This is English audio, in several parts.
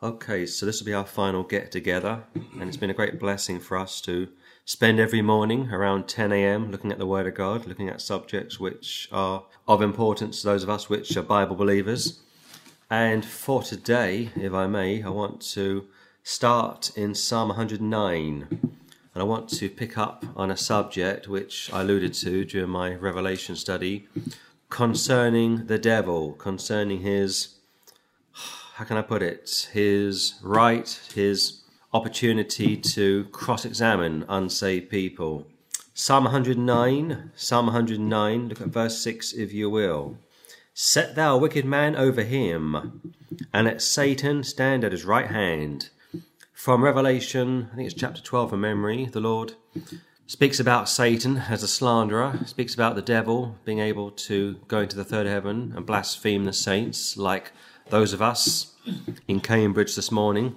Okay, so this will be our final get together, and it's been a great blessing for us to spend every morning around 10 a.m. looking at the Word of God, looking at subjects which are of importance to those of us which are Bible believers. And for today, if I may, I want to start in Psalm 109, and I want to pick up on a subject which I alluded to during my Revelation study concerning the devil, concerning his how can I put it, his right, his opportunity to cross examine unsaved people. Psalm 109, Psalm 109, look at verse 6 if you will. Set thou a wicked man over him, and let Satan stand at his right hand. From Revelation, I think it's chapter 12 from memory, the Lord speaks about Satan as a slanderer, speaks about the devil being able to go into the third heaven and blaspheme the saints like those of us in Cambridge this morning,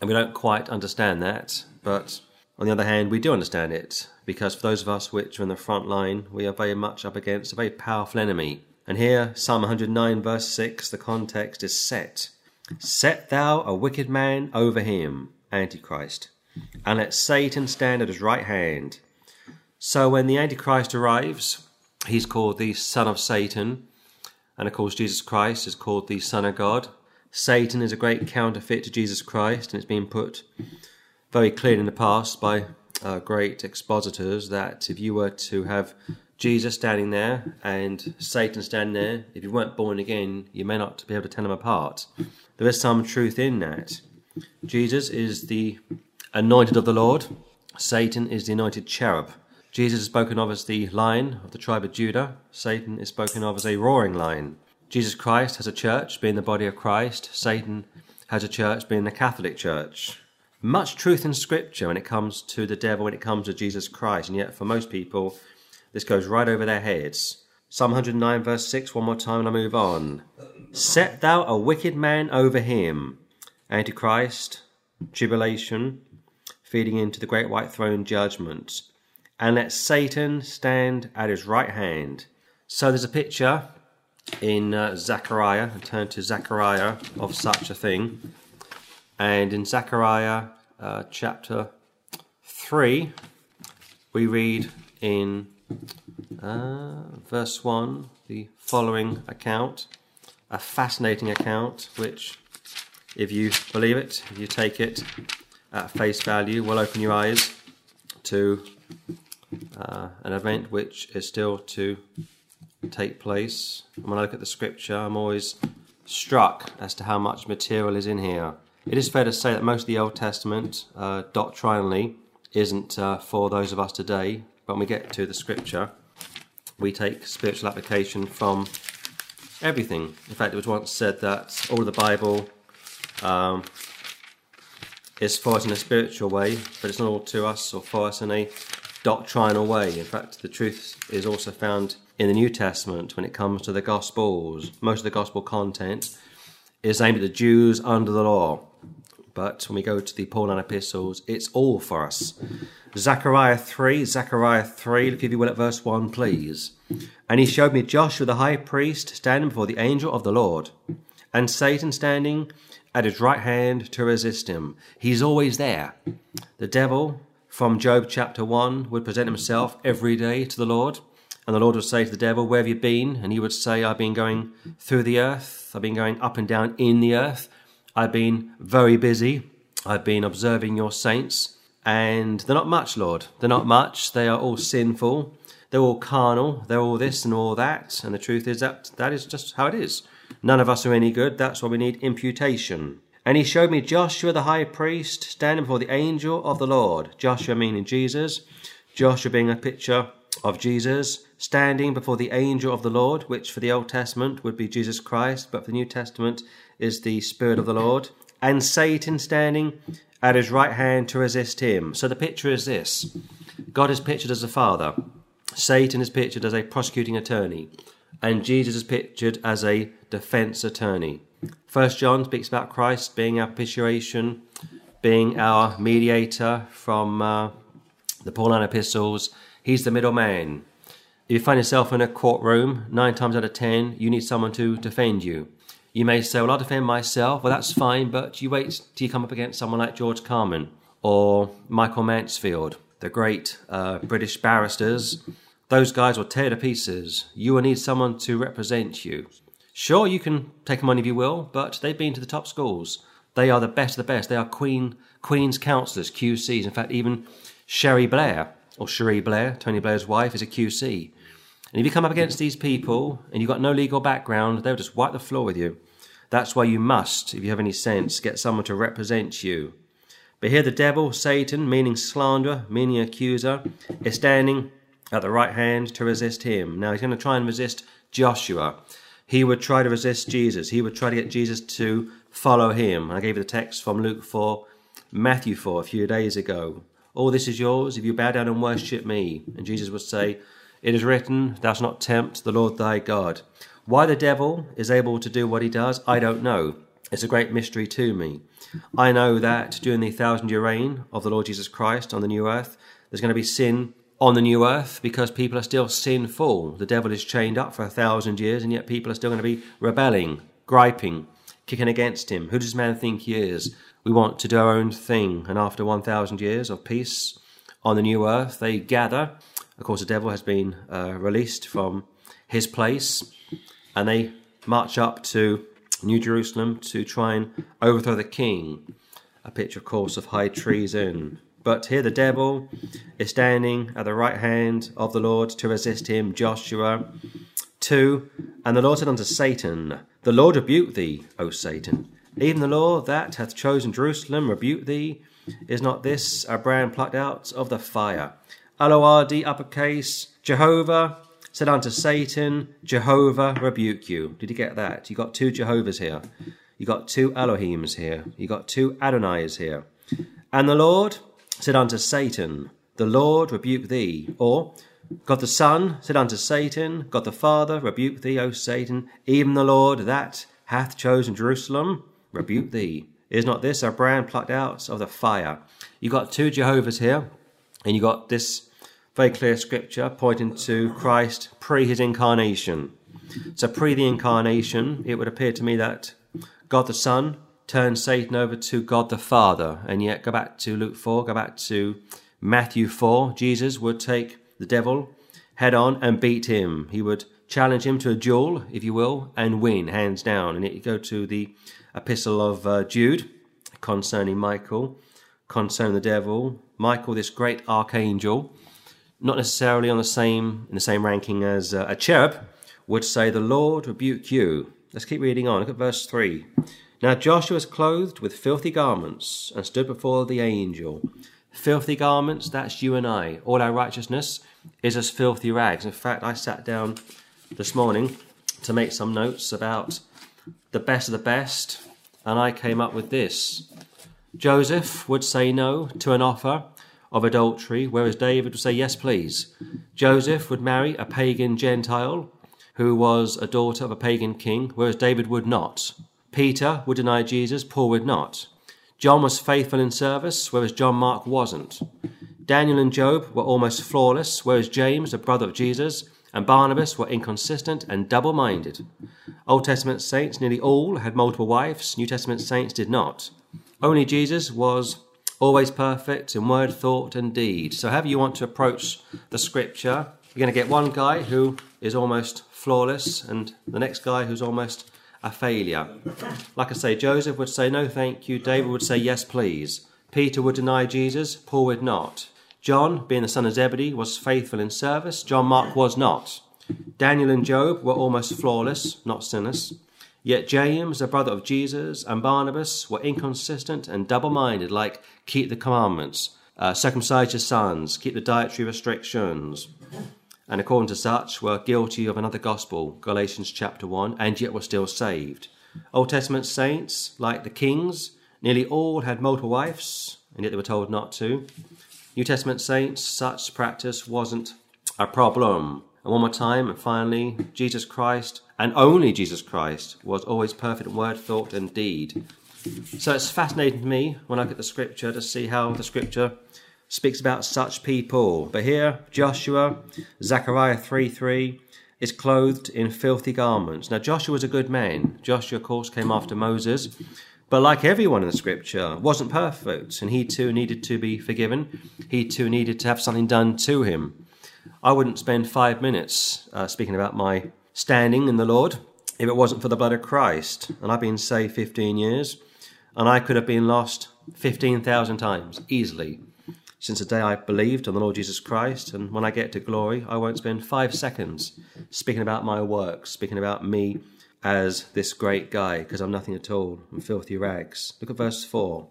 and we don't quite understand that, but on the other hand, we do understand it, because for those of us which are in the front line, we are very much up against a very powerful enemy. And here, Psalm 109, verse 6, the context is set. Set thou a wicked man over him, Antichrist, and let Satan stand at his right hand. So when the Antichrist arrives, he's called the son of Satan, and of course, Jesus Christ is called the Son of God. Satan is a great counterfeit to Jesus Christ, and it's been put very clear in the past by uh, great expositors that if you were to have Jesus standing there and Satan standing there, if you weren't born again, you may not be able to tell them apart. There is some truth in that. Jesus is the anointed of the Lord, Satan is the anointed cherub. Jesus is spoken of as the lion of the tribe of Judah. Satan is spoken of as a roaring lion. Jesus Christ has a church, being the body of Christ. Satan has a church, being the Catholic Church. Much truth in Scripture when it comes to the devil, when it comes to Jesus Christ, and yet for most people, this goes right over their heads. Psalm 109, verse 6, one more time, and I move on. Set thou a wicked man over him. Antichrist, tribulation, feeding into the great white throne judgment and let Satan stand at his right hand. So there's a picture in uh, Zechariah, I turn to Zechariah of such a thing. And in Zechariah uh, chapter 3, we read in uh, verse 1 the following account, a fascinating account, which, if you believe it, if you take it at face value, will open your eyes to uh, an event which is still to take place. And when I look at the scripture, I'm always struck as to how much material is in here. It is fair to say that most of the Old Testament, uh, doctrinally, isn't uh, for those of us today. But when we get to the scripture, we take spiritual application from everything. In fact, it was once said that all of the Bible um, is for us in a spiritual way, but it's not all to us or for us in a doctrinal way. In fact, the truth is also found in the New Testament when it comes to the Gospels. Most of the Gospel content is aimed at the Jews under the law. But when we go to the Pauline epistles, it's all for us. Zechariah 3, Zechariah 3, if you will at verse 1, please. And he showed me Joshua the high priest standing before the angel of the Lord, and Satan standing at his right hand to resist him. He's always there. The devil from Job chapter 1 would present himself every day to the Lord. And the Lord would say to the devil, Where have you been? And he would say, I've been going through the earth. I've been going up and down in the earth. I've been very busy. I've been observing your saints. And they're not much, Lord. They're not much. They are all sinful. They're all carnal. They're all this and all that. And the truth is that that is just how it is. None of us are any good. That's why we need imputation. And he showed me Joshua the high priest standing before the angel of the Lord. Joshua meaning Jesus, Joshua being a picture of Jesus, standing before the angel of the Lord, which for the Old Testament would be Jesus Christ, but for the New Testament is the Spirit of the Lord, and Satan standing at his right hand to resist him. So the picture is this God is pictured as a father, Satan is pictured as a prosecuting attorney, and Jesus is pictured as a defense attorney. First John speaks about Christ being our propitiation, being our mediator from uh, the Pauline epistles. He's the middleman. If you find yourself in a courtroom, nine times out of ten, you need someone to defend you. You may say, well, I'll defend myself. Well, that's fine, but you wait till you come up against someone like George Carman or Michael Mansfield, the great uh, British barristers. Those guys will tear to pieces. You will need someone to represent you. Sure, you can take them on if you will, but they've been to the top schools. They are the best of the best. They are Queen Queen's counsellors, QCs. In fact, even Sherry Blair, or Cherie Blair, Tony Blair's wife, is a QC. And if you come up against these people and you've got no legal background, they'll just wipe the floor with you. That's why you must, if you have any sense, get someone to represent you. But here the devil, Satan, meaning slanderer, meaning accuser, is standing at the right hand to resist him. Now he's going to try and resist Joshua. He would try to resist Jesus. He would try to get Jesus to follow him. I gave you the text from Luke 4, Matthew 4 a few days ago. All this is yours if you bow down and worship me. And Jesus would say, It is written, Thou shalt not tempt the Lord thy God. Why the devil is able to do what he does, I don't know. It's a great mystery to me. I know that during the thousand year reign of the Lord Jesus Christ on the new earth, there's going to be sin on the new earth because people are still sinful. The devil is chained up for a thousand years, and yet people are still going to be rebelling, griping, kicking against him. Who does man think he is? We want to do our own thing, and after 1,000 years of peace on the new earth, they gather. Of course, the devil has been uh, released from his place, and they march up to New Jerusalem to try and overthrow the king. A picture, of course, of high treason. But here the devil is standing at the right hand of the Lord to resist him. Joshua 2. And the Lord said unto Satan, The Lord rebuke thee, O Satan. Even the Lord that hath chosen Jerusalem rebuke thee. Is not this a brand plucked out of the fire? L-O-R-D uppercase, Jehovah said unto Satan, Jehovah rebuke you. Did you get that? You got two Jehovahs here. You got two Elohims here. You got two Adonais here. And the Lord said unto Satan, The Lord rebuke thee. Or, God the Son said unto Satan, God the Father rebuke thee, O Satan. Even the Lord that hath chosen Jerusalem rebuke thee. Is not this a brand plucked out of the fire? You got two Jehovahs here, and you got this very clear scripture pointing to Christ pre his incarnation. So, pre the incarnation, it would appear to me that God the Son turned Satan over to God the Father. And yet, go back to Luke 4, go back to Matthew 4. Jesus would take the devil head on and beat him. He would challenge him to a duel, if you will, and win, hands down. And it go to the epistle of uh, Jude concerning Michael, concerning the devil. Michael, this great archangel, not necessarily on the same in the same ranking as uh, a cherub, would say, "The Lord rebuke you." Let's keep reading on. Look at verse three. Now Joshua was clothed with filthy garments and stood before the angel. Filthy garments, that's you and I. All our righteousness is as filthy rags. In fact, I sat down this morning to make some notes about the best of the best, and I came up with this. Joseph would say no to an offer of adultery, whereas David would say yes, please. Joseph would marry a pagan Gentile who was a daughter of a pagan king, whereas David would not. Peter would deny Jesus, Paul would not. John was faithful in service, whereas John Mark wasn't. Daniel and Job were almost flawless, whereas James, the brother of Jesus, and Barnabas were inconsistent and double minded. Old Testament saints nearly all had multiple wives, New Testament saints did not. Only Jesus was always perfect in word, thought, and deed. So, however you want to approach the scripture, you're going to get one guy who is almost flawless and the next guy who's almost a failure. Like I say, Joseph would say no thank you, David would say yes please. Peter would deny Jesus, Paul would not. John, being the son of Zebedee, was faithful in service. John Mark was not. Daniel and Job were almost flawless, not sinners. Yet James, the brother of Jesus, and Barnabas were inconsistent and double minded, like keep the commandments, uh, circumcise your sons, keep the dietary restrictions, and according to such were guilty of another gospel, Galatians chapter 1, and yet were still saved. Old Testament saints, like the kings, nearly all had multiple wives, and yet they were told not to. New Testament saints, such practice wasn't a problem. And one more time, and finally, Jesus Christ, and only Jesus Christ, was always perfect in word, thought, and deed. So it's fascinating to me when I look at the scripture to see how the scripture speaks about such people. But here, Joshua, Zechariah 3 3, is clothed in filthy garments. Now, Joshua was a good man. Joshua, of course, came after Moses, but like everyone in the scripture, wasn't perfect, and he too needed to be forgiven. He too needed to have something done to him. I wouldn't spend five minutes uh, speaking about my standing in the Lord if it wasn't for the blood of Christ. And I've been saved 15 years, and I could have been lost 15,000 times easily since the day I believed on the Lord Jesus Christ. And when I get to glory, I won't spend five seconds speaking about my works, speaking about me as this great guy, because I'm nothing at all, I'm filthy rags. Look at verse 4.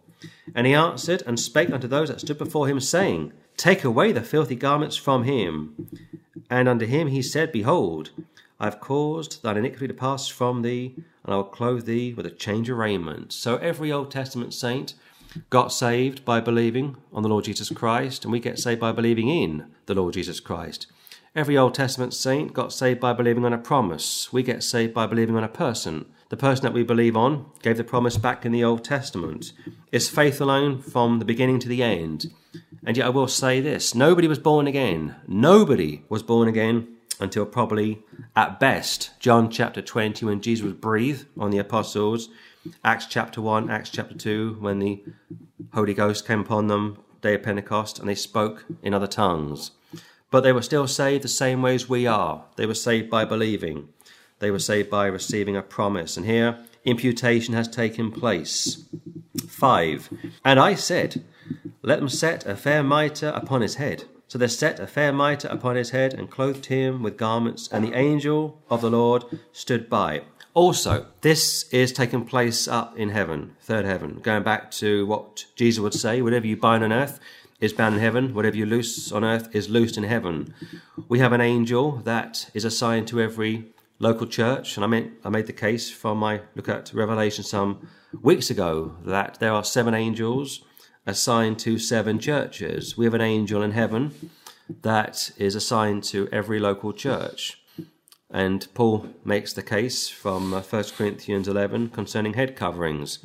And he answered and spake unto those that stood before him, saying, Take away the filthy garments from him. And unto him he said, Behold, I have caused thine iniquity to pass from thee, and I will clothe thee with a change of raiment. So every Old Testament saint got saved by believing on the Lord Jesus Christ, and we get saved by believing in the Lord Jesus Christ. Every Old Testament saint got saved by believing on a promise. We get saved by believing on a person. The person that we believe on gave the promise back in the Old Testament. Is faith alone from the beginning to the end. And yet I will say this nobody was born again. Nobody was born again until probably, at best, John chapter 20, when Jesus was breathed on the apostles, Acts chapter 1, Acts chapter 2, when the Holy Ghost came upon them, day of Pentecost, and they spoke in other tongues. But they were still saved the same way as we are. They were saved by believing. They were saved by receiving a promise. And here, imputation has taken place. 5. And I said, Let them set a fair mitre upon his head. So they set a fair mitre upon his head and clothed him with garments, and the angel of the Lord stood by. Also, this is taking place up in heaven, third heaven, going back to what Jesus would say whatever you bind on earth is bound in heaven, whatever you loose on earth is loosed in heaven. We have an angel that is assigned to every local church, and I made, I made the case from my look at Revelation some weeks ago that there are seven angels assigned to seven churches. We have an angel in heaven that is assigned to every local church. And Paul makes the case from 1 uh, Corinthians 11 concerning head coverings.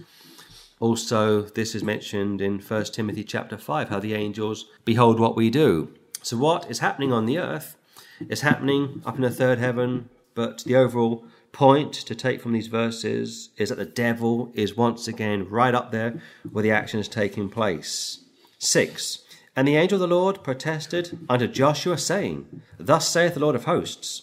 Also, this is mentioned in 1 Timothy chapter 5, how the angels behold what we do. So, what is happening on the earth is happening up in the third heaven, but the overall point to take from these verses is that the devil is once again right up there where the action is taking place. 6. And the angel of the Lord protested unto Joshua, saying, Thus saith the Lord of hosts,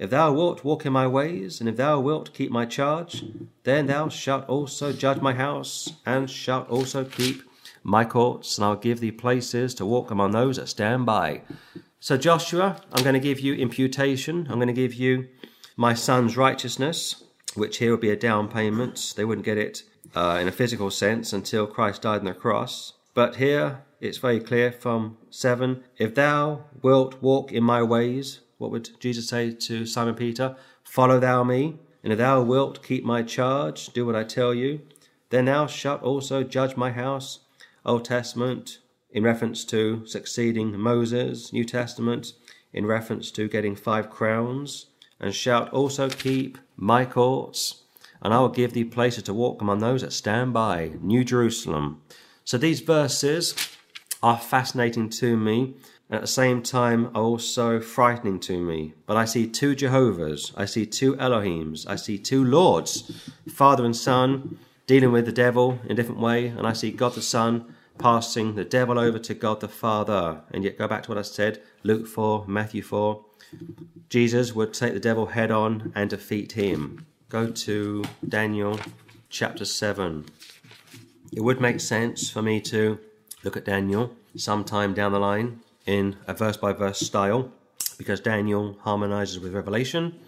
if thou wilt walk in my ways, and if thou wilt keep my charge, then thou shalt also judge my house, and shalt also keep my courts, and I'll give thee places to walk among those that stand by. So, Joshua, I'm going to give you imputation. I'm going to give you my son's righteousness, which here would be a down payment. They wouldn't get it uh, in a physical sense until Christ died on the cross. But here it's very clear from 7 If thou wilt walk in my ways, what would Jesus say to Simon Peter? Follow thou me, and if thou wilt keep my charge, do what I tell you, then thou shalt also judge my house. Old Testament in reference to succeeding Moses, New Testament in reference to getting five crowns, and shalt also keep my courts, and I will give thee places to walk among those that stand by, New Jerusalem. So these verses are fascinating to me at the same time are also frightening to me. But I see two Jehovahs, I see two Elohims, I see two Lords, Father and Son, dealing with the devil in a different way, and I see God the Son passing the devil over to God the Father. And yet, go back to what I said Luke 4, Matthew 4. Jesus would take the devil head on and defeat him. Go to Daniel chapter 7. It would make sense for me to look at Daniel sometime down the line in a verse by verse style because Daniel harmonizes with Revelation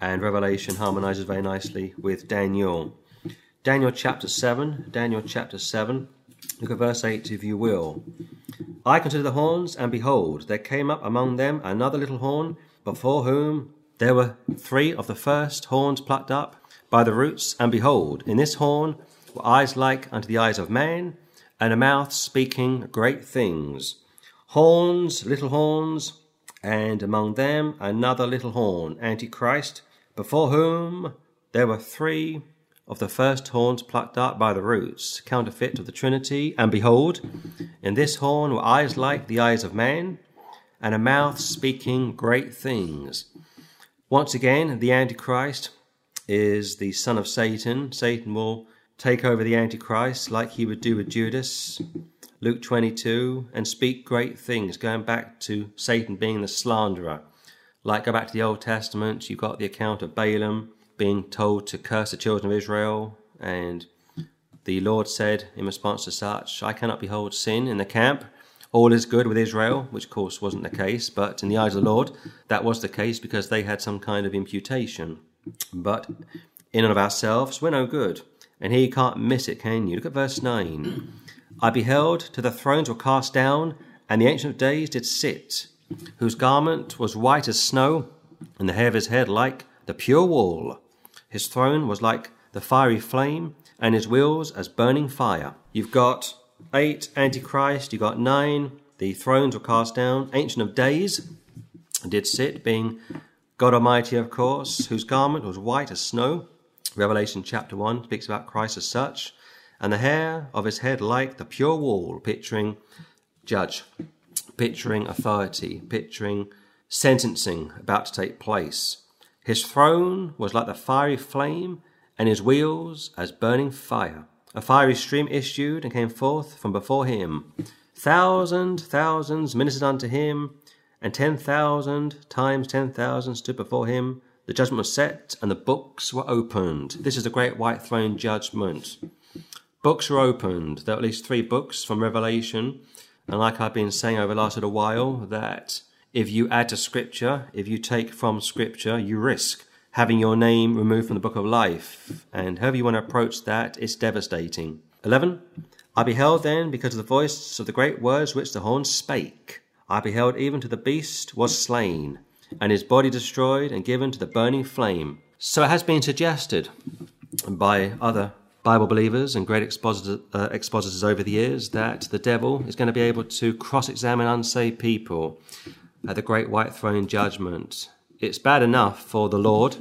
and Revelation harmonizes very nicely with Daniel. Daniel chapter 7, Daniel chapter 7, look at verse 8 if you will. I considered the horns, and behold, there came up among them another little horn, before whom there were three of the first horns plucked up by the roots, and behold, in this horn were eyes like unto the eyes of man, and a mouth speaking great things horns, little horns, and among them another little horn, Antichrist, before whom there were three of the first horns plucked up by the roots, counterfeit of the Trinity. And behold, in this horn were eyes like the eyes of man, and a mouth speaking great things. Once again, the Antichrist is the son of Satan. Satan will take over the Antichrist like he would do with Judas. Luke 22, and speak great things, going back to Satan being the slanderer. Like, go back to the Old Testament, you've got the account of Balaam being told to curse the children of Israel, and the Lord said in response to such, I cannot behold sin in the camp. All is good with Israel, which of course wasn't the case, but in the eyes of the Lord, that was the case because they had some kind of imputation. But in and of ourselves, we're no good. And here you can't miss it, can you? Look at verse 9. I beheld till the thrones were cast down, and the Ancient of Days did sit, whose garment was white as snow, and the hair of his head like the pure wool. His throne was like the fiery flame, and his wheels as burning fire. You've got eight Antichrist, you've got nine, the thrones were cast down, Ancient of Days did sit, being God Almighty, of course, whose garment was white as snow. Revelation chapter 1 speaks about Christ as such and the hair of his head like the pure wall, picturing judge, picturing authority, picturing sentencing about to take place. His throne was like the fiery flame, and his wheels as burning fire. A fiery stream issued and came forth from before him. Thousand thousands ministered unto him, and ten thousand times ten thousand stood before him. The judgment was set, and the books were opened. This is the great white throne judgment. Books are opened. There are at least three books from Revelation. And like I've been saying over the last little while, that if you add to Scripture, if you take from Scripture, you risk having your name removed from the book of life. And however you want to approach that, it's devastating. 11. I beheld then, because of the voice of the great words which the horn spake, I beheld even to the beast was slain, and his body destroyed and given to the burning flame. So it has been suggested by other Bible believers and great expositors, uh, expositors over the years that the devil is going to be able to cross examine unsaved people at the great white throne judgment. It's bad enough for the Lord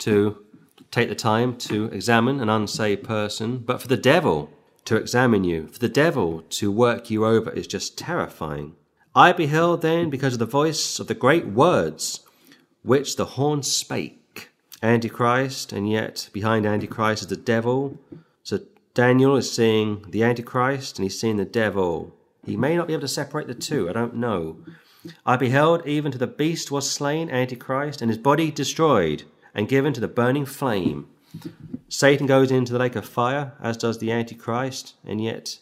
to take the time to examine an unsaved person, but for the devil to examine you, for the devil to work you over is just terrifying. I beheld then, because of the voice of the great words which the horn spake, Antichrist, and yet behind Antichrist is the devil. So Daniel is seeing the Antichrist and he's seeing the devil. He may not be able to separate the two, I don't know. I beheld even to the beast was slain, Antichrist, and his body destroyed and given to the burning flame. Satan goes into the lake of fire, as does the Antichrist, and yet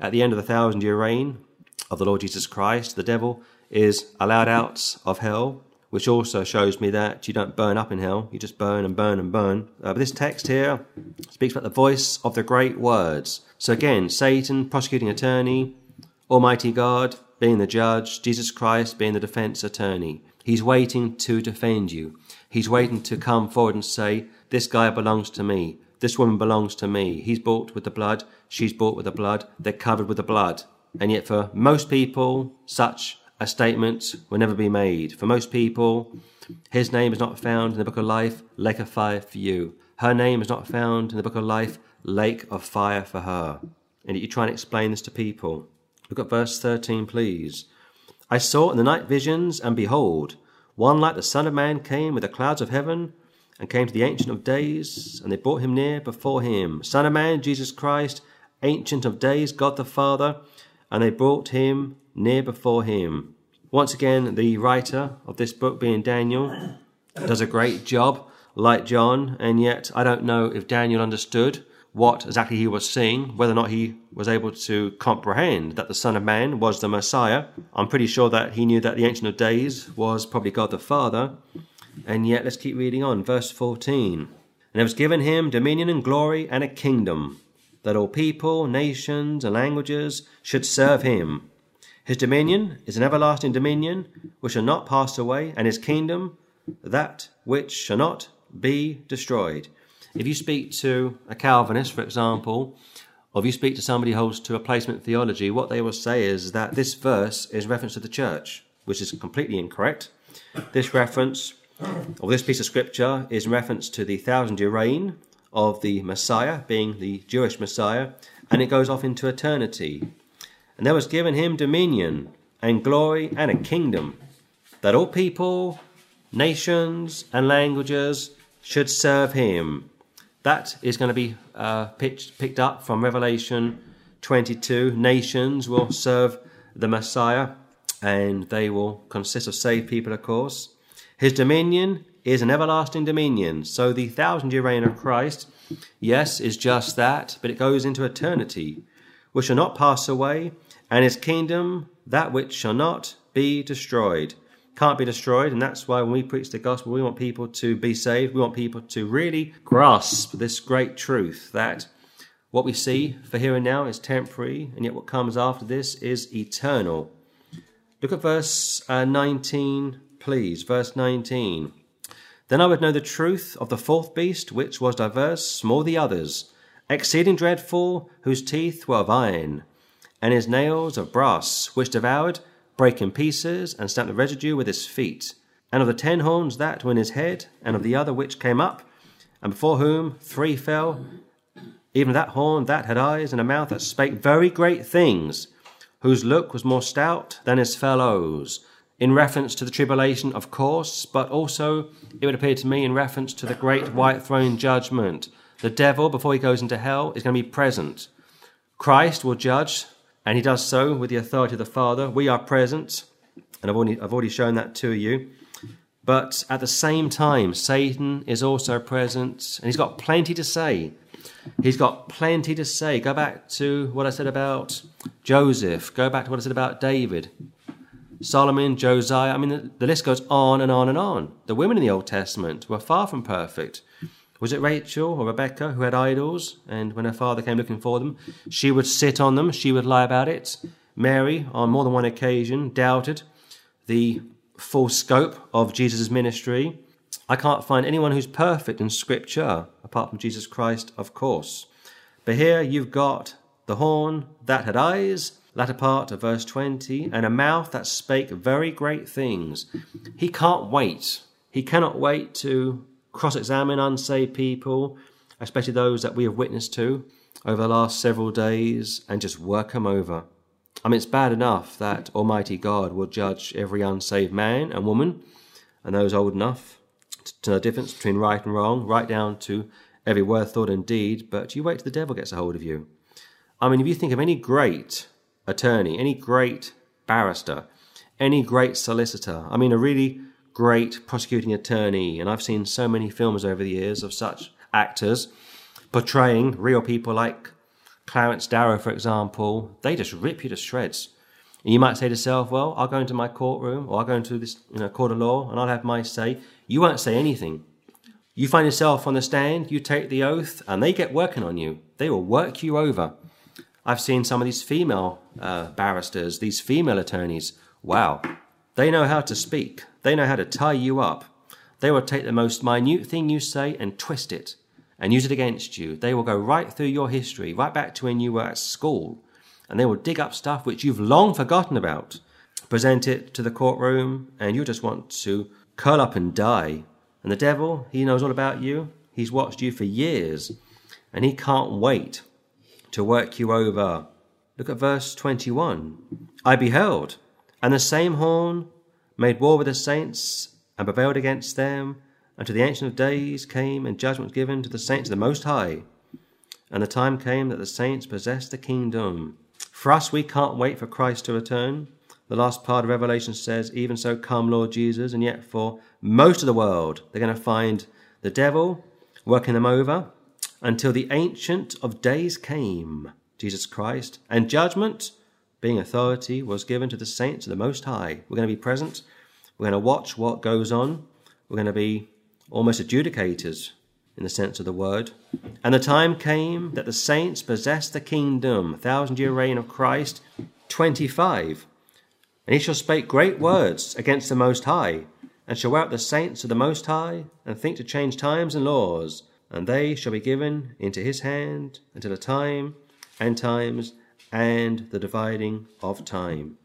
at the end of the thousand year reign of the Lord Jesus Christ, the devil is allowed out of hell which also shows me that you don't burn up in hell, you just burn and burn and burn. Uh, but this text here speaks about the voice of the great words. So again, Satan, prosecuting attorney, Almighty God being the judge, Jesus Christ being the defense attorney. He's waiting to defend you. He's waiting to come forward and say, This guy belongs to me. This woman belongs to me. He's bought with the blood. She's bought with the blood. They're covered with the blood. And yet, for most people, such a statement will never be made. For most people, his name is not found in the book of life, lake of fire for you. Her name is not found in the book of life, lake of fire for her. And you try and explain this to people. Look at verse 13, please. I saw in the night visions, and behold, one like the Son of Man came with the clouds of heaven, and came to the Ancient of Days, and they brought him near before him. Son of Man, Jesus Christ, Ancient of Days, God the Father, and they brought him near before him. Once again, the writer of this book, being Daniel, does a great job, like John, and yet I don't know if Daniel understood what exactly he was seeing, whether or not he was able to comprehend that the Son of Man was the Messiah. I'm pretty sure that he knew that the Ancient of Days was probably God the Father. And yet, let's keep reading on. Verse 14. And it was given him dominion and glory and a kingdom, that all people, nations, and languages should serve him. His dominion is an everlasting dominion which shall not pass away, and his kingdom that which shall not be destroyed. If you speak to a Calvinist, for example, or if you speak to somebody who holds to replacement theology, what they will say is that this verse is reference to the church, which is completely incorrect. This reference, or this piece of scripture, is reference to the thousand year reign of the Messiah, being the Jewish Messiah, and it goes off into eternity. And there was given him dominion and glory and a kingdom, that all people, nations and languages should serve him. That is going to be uh, pitched, picked up from Revelation 22. Nations will serve the Messiah, and they will consist of saved people, of course. His dominion is an everlasting dominion. So the thousand year reign of Christ, yes, is just that, but it goes into eternity, which shall not pass away, and his kingdom, that which shall not be destroyed. Can't be destroyed, and that's why when we preach the gospel, we want people to be saved. We want people to really grasp this great truth that what we see for here and now is temporary, and yet what comes after this is eternal. Look at verse uh, 19, please. Verse 19. Then I would know the truth of the fourth beast, which was diverse all the others, exceeding dreadful, whose teeth were of iron, and his nails of brass, which devoured, brake in pieces, and stamped the residue with his feet, and of the ten horns that were in his head, and of the other which came up, and before whom three fell, even that horn that had eyes and a mouth that spake very great things, whose look was more stout than his fellows in reference to the tribulation, of course, but also it would appear to me in reference to the great white throne judgment. The devil, before he goes into hell, is going to be present. Christ will judge, and he does so with the authority of the Father. We are present, and I've already, I've already shown that to you. But at the same time, Satan is also present, and he's got plenty to say. He's got plenty to say. Go back to what I said about Joseph. Go back to what I said about David. Solomon, Josiah. I mean, the, the, list goes on and on and on. The women in the Old Testament were far from perfect. Was it Rachel or Rebecca who had idols? And when her father came looking for them, she would sit on them, she would lie about it. Mary, on more than one occasion, doubted the full scope of Jesus' ministry. I can't find anyone who's perfect in Scripture, apart from Jesus Christ, of course. But here you've got the horn that had eyes, latter part of verse 20, and a mouth that spake very great things. He can't wait. He cannot wait to cross examine unsaved people, especially those that we have witnessed to over the last several days, and just work them over. I mean, it's bad enough that Almighty God will judge every unsaved man and woman, and those old enough to know the difference between right and wrong, right down to every word, thought, and deed, but you wait till the devil gets a hold of you. I mean, if you think of any great attorney, any great barrister, any great solicitor. I mean, a really great prosecuting attorney. And I've seen so many films over the years of such actors portraying real people like Clarence Darrow, for example. They just rip you to shreds. And you might say to yourself, well, I'll go into my courtroom or I'll go into this you know, court of law and I'll have my say. You won't say anything. You find yourself on the stand, you take the oath, and they get working on you. They will work you over. I've seen some of these female uh, barristers, these female attorneys. Wow, they know how to speak. They know how to tie you up. They will take the most minute thing you say and twist it and use it against you. They will go right through your history, right back to when you were at school, and they will dig up stuff which you've long forgotten about, present it to the courtroom, and you just want to curl up and die. And the devil, he knows all about you. He's watched you for years, and he can't wait to work you over. Look at verse 21. I beheld, and the same horn made war with the saints and prevailed against them, to the Ancient of Days came, and judgment was given to the saints of the Most High. And the time came that the saints possessed the kingdom. For us, we can't wait for Christ to return. The last part of Revelation says, Even so come, Lord Jesus. And yet, for most of the world, they're going to find the devil working them over until the Ancient of Days came, Jesus Christ, and judgment, being authority, was given to the saints of the Most High. We're going to be present. We're going to watch what goes on. We're going to be almost adjudicators in the sense of the word. And the time came that the saints possessed the kingdom, thousand year reign of Christ, 25. And he shall speak great words against the Most High, and shall out the saints of the Most High, and think to change times and laws and they shall be given into his hand until the time and times and the dividing of time.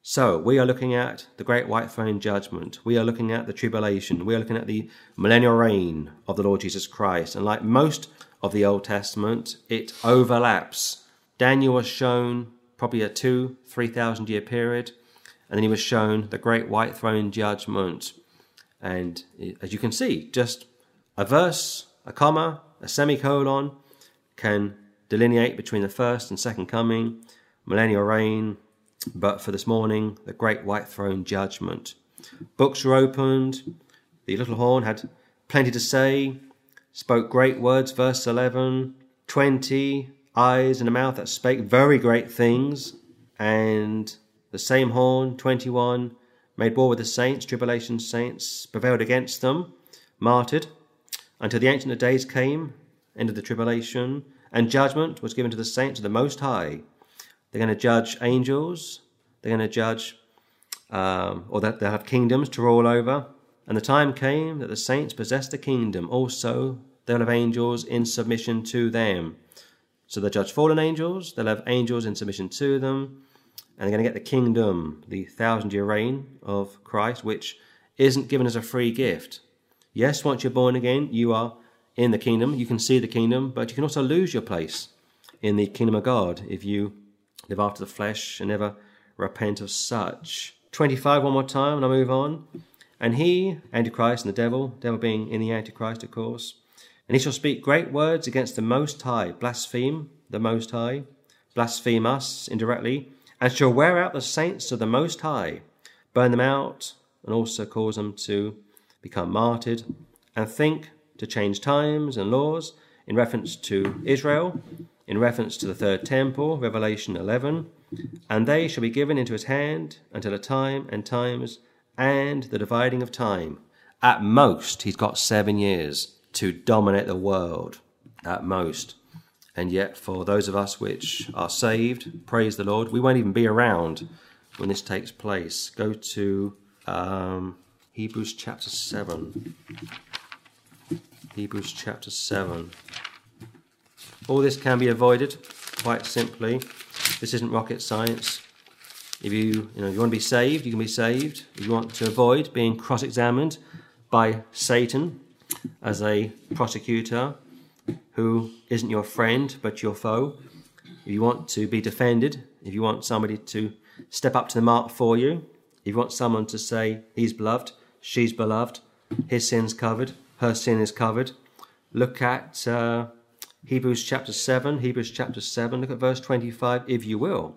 So, we are looking at the great white throne judgment. We are looking at the tribulation. We are looking at the millennial reign of the Lord Jesus Christ. And like most of the Old Testament, it overlaps. Daniel was shown probably a two, three thousand year period, and then he was shown the great white throne judgment. And eh, as you can see, just a verse, a comma, a semicolon can delineate between the first and second coming, millennial reign, but for this morning, the great white throne judgment. Books were opened, the little horn had plenty to say, spoke great words, verse 11, 20 eyes and a mouth that spake very great things, and the same horn, 21, made war with the saints, tribulation saints, prevailed against them, martyred, until the Ancient of Days came, end of the tribulation, and judgment was given to the saints of the Most High. They're going to judge angels, they're going to judge, um, or that they'll have kingdoms to rule over. And the time came that the saints possessed the kingdom. Also, they'll have angels in submission to them. So they'll judge fallen angels, they'll have angels in submission to them, and they're going to get the kingdom, the thousand year reign of Christ, which isn't given as a free gift. Yes, once you're born again, you are in the kingdom, you can see the kingdom, but you can also lose your place in the kingdom of God if you live after the flesh and never repent of such. 25, one more time, and I move on. And he, Antichrist and the devil, devil being in the Antichrist, of course, and he shall speak great words against the Most High, blaspheme the Most High, blaspheme us indirectly, and shall wear out the saints of the Most High, burn them out, and also cause them to become martyred, and think to change times and laws in reference to Israel, in reference to the third temple, Revelation 11, and they shall be given into his hand until a time and times and the dividing of time. At most, he's got seven years to dominate the world. At most. And yet, for those of us which are saved, praise the Lord, we won't even be around when this takes place. Go to um, Hebrews chapter 7. Hebrews chapter 7. All this can be avoided quite simply. This isn't rocket science. If you, you, know, if you want to be saved, you can be saved. If you want to avoid being cross examined by Satan as a prosecutor, who isn't your friend but your foe, if you want to be defended, if you want somebody to step up to the mark for you, if you want someone to say, he's beloved, she's beloved, his sin's covered, her sin is covered, look at uh, Hebrews chapter 7, Hebrews chapter 7, look at verse 25, if you will.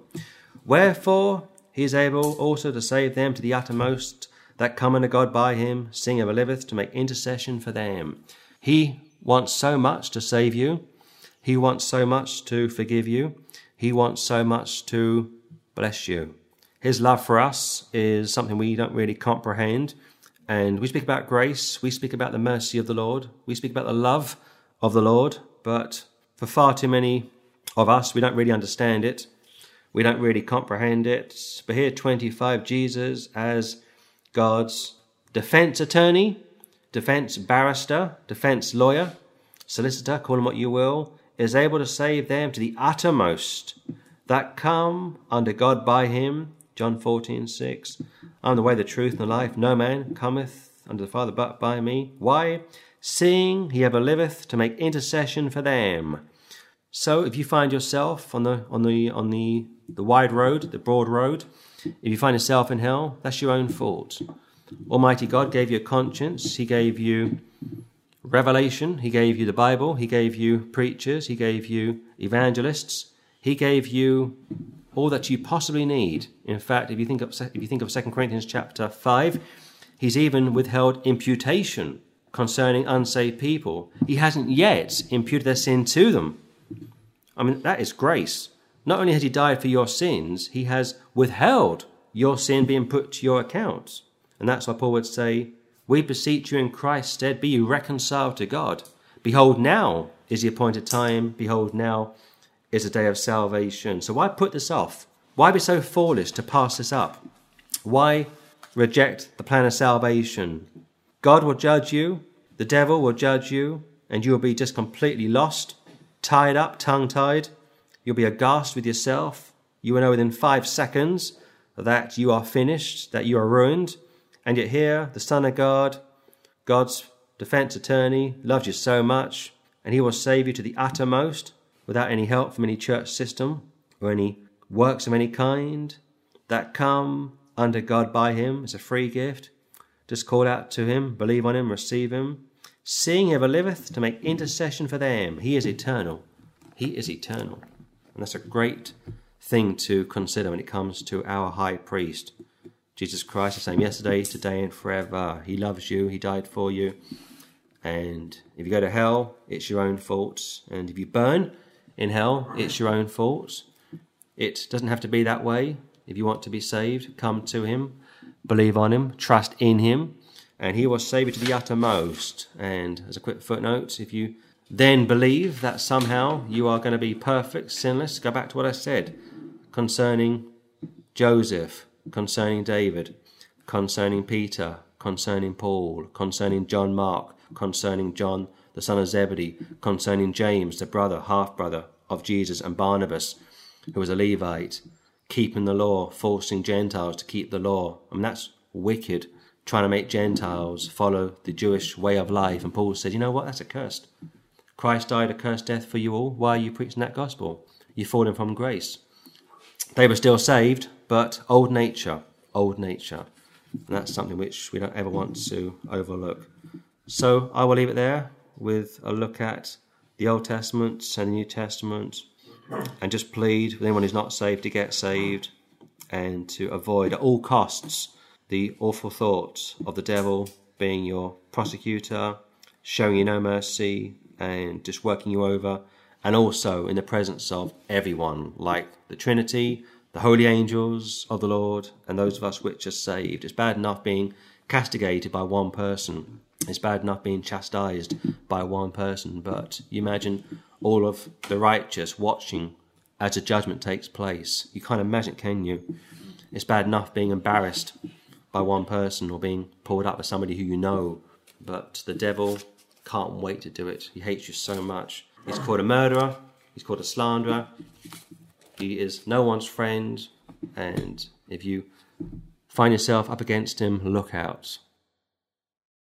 Wherefore he is able also to save them to the uttermost that come unto God by him, seeing ever liveth to make intercession for them. He wants so much to save you. He wants so much to forgive you. He wants so much to bless you. His love for us is something we don't really comprehend. And we speak about grace, we speak about the mercy of the Lord, we speak about the love of the Lord, but for far too many of us, we don't really understand it. We don't really comprehend it. But here, 25, Jesus as God's defense attorney, defense barrister, defense lawyer, solicitor, call him what you will, is able to save them to the uttermost that come under God by him. John 14, 6. I'm the way, the truth, and the life. No man cometh unto the Father but by me. Why? Seeing he ever liveth to make intercession for them. So if you find yourself on the on the on the, the wide road, the broad road, if you find yourself in hell, that's your own fault. Almighty God gave you a conscience, He gave you revelation, He gave you the Bible, He gave you preachers, He gave you evangelists, He gave you all that you possibly need. In fact, if you think of if you think of 2 Corinthians chapter 5, He's even withheld imputation concerning unsaved people. He hasn't yet imputed their sin to them. I mean, that is grace. Not only has He died for your sins, He has withheld your sin being put to your account. And that's why Paul would say, We beseech you in Christ's stead, be you reconciled to God. Behold, now is the appointed time. Behold, now is a day of salvation. So why put this off? Why be so foolish to pass this up? Why reject the plan of salvation? God will judge you, the devil will judge you, and you will be just completely lost, tied up, tongue tied. You'll be aghast with yourself. You will know within five seconds that you are finished, that you are ruined. And yet, here, the Son of God, God's defense attorney, loves you so much, and he will save you to the uttermost without any help from any church system or any works of any kind that come under God by him. It's a free gift. Just call out to him, believe on him, receive him. Seeing ever liveth to make intercession for them. He is eternal. He is eternal. And that's a great thing to consider when it comes to our high priest. Jesus Christ, the same yesterday, today, and forever. He loves you, He died for you. And if you go to hell, it's your own fault. And if you burn in hell, it's your own fault. It doesn't have to be that way. If you want to be saved, come to Him, believe on Him, trust in Him, and He will save you to the uttermost. And as a quick footnote, if you then believe that somehow you are going to be perfect, sinless, go back to what I said concerning Joseph, concerning David, concerning Peter, concerning Paul, concerning John Mark, concerning John, the son of Zebedee, concerning James, the brother, half brother of Jesus, and Barnabas, who was a Levite, keeping the law, forcing Gentiles to keep the law. I mean, that's wicked, trying to make Gentiles follow the Jewish way of life. And Paul said, you know what? That's accursed. Christ died a cursed death for you all. Why are you preaching that gospel? You've fallen from grace. They were still saved, but old nature, old nature. And that's something which we don't ever want to overlook. So I will leave it there with a look at the Old Testament and the New Testament and just plead with anyone who's not saved to get saved and to avoid at all costs the awful thoughts of the devil being your prosecutor, showing you no mercy, and just working you over, and also in the presence of everyone, like the Trinity, the holy angels of the Lord, and those of us which are saved. It's bad enough being castigated by one person. It's bad enough being chastised by one person, but you imagine all of the righteous watching as a judgment takes place. You can't imagine, can you? It's bad enough being embarrassed by one person or being pulled up by somebody who you know, but the devil can't wait to do it. He hates you so much. He's called a murderer, he's called a slanderer, he is no one's friend, and if you find yourself up against him, look out.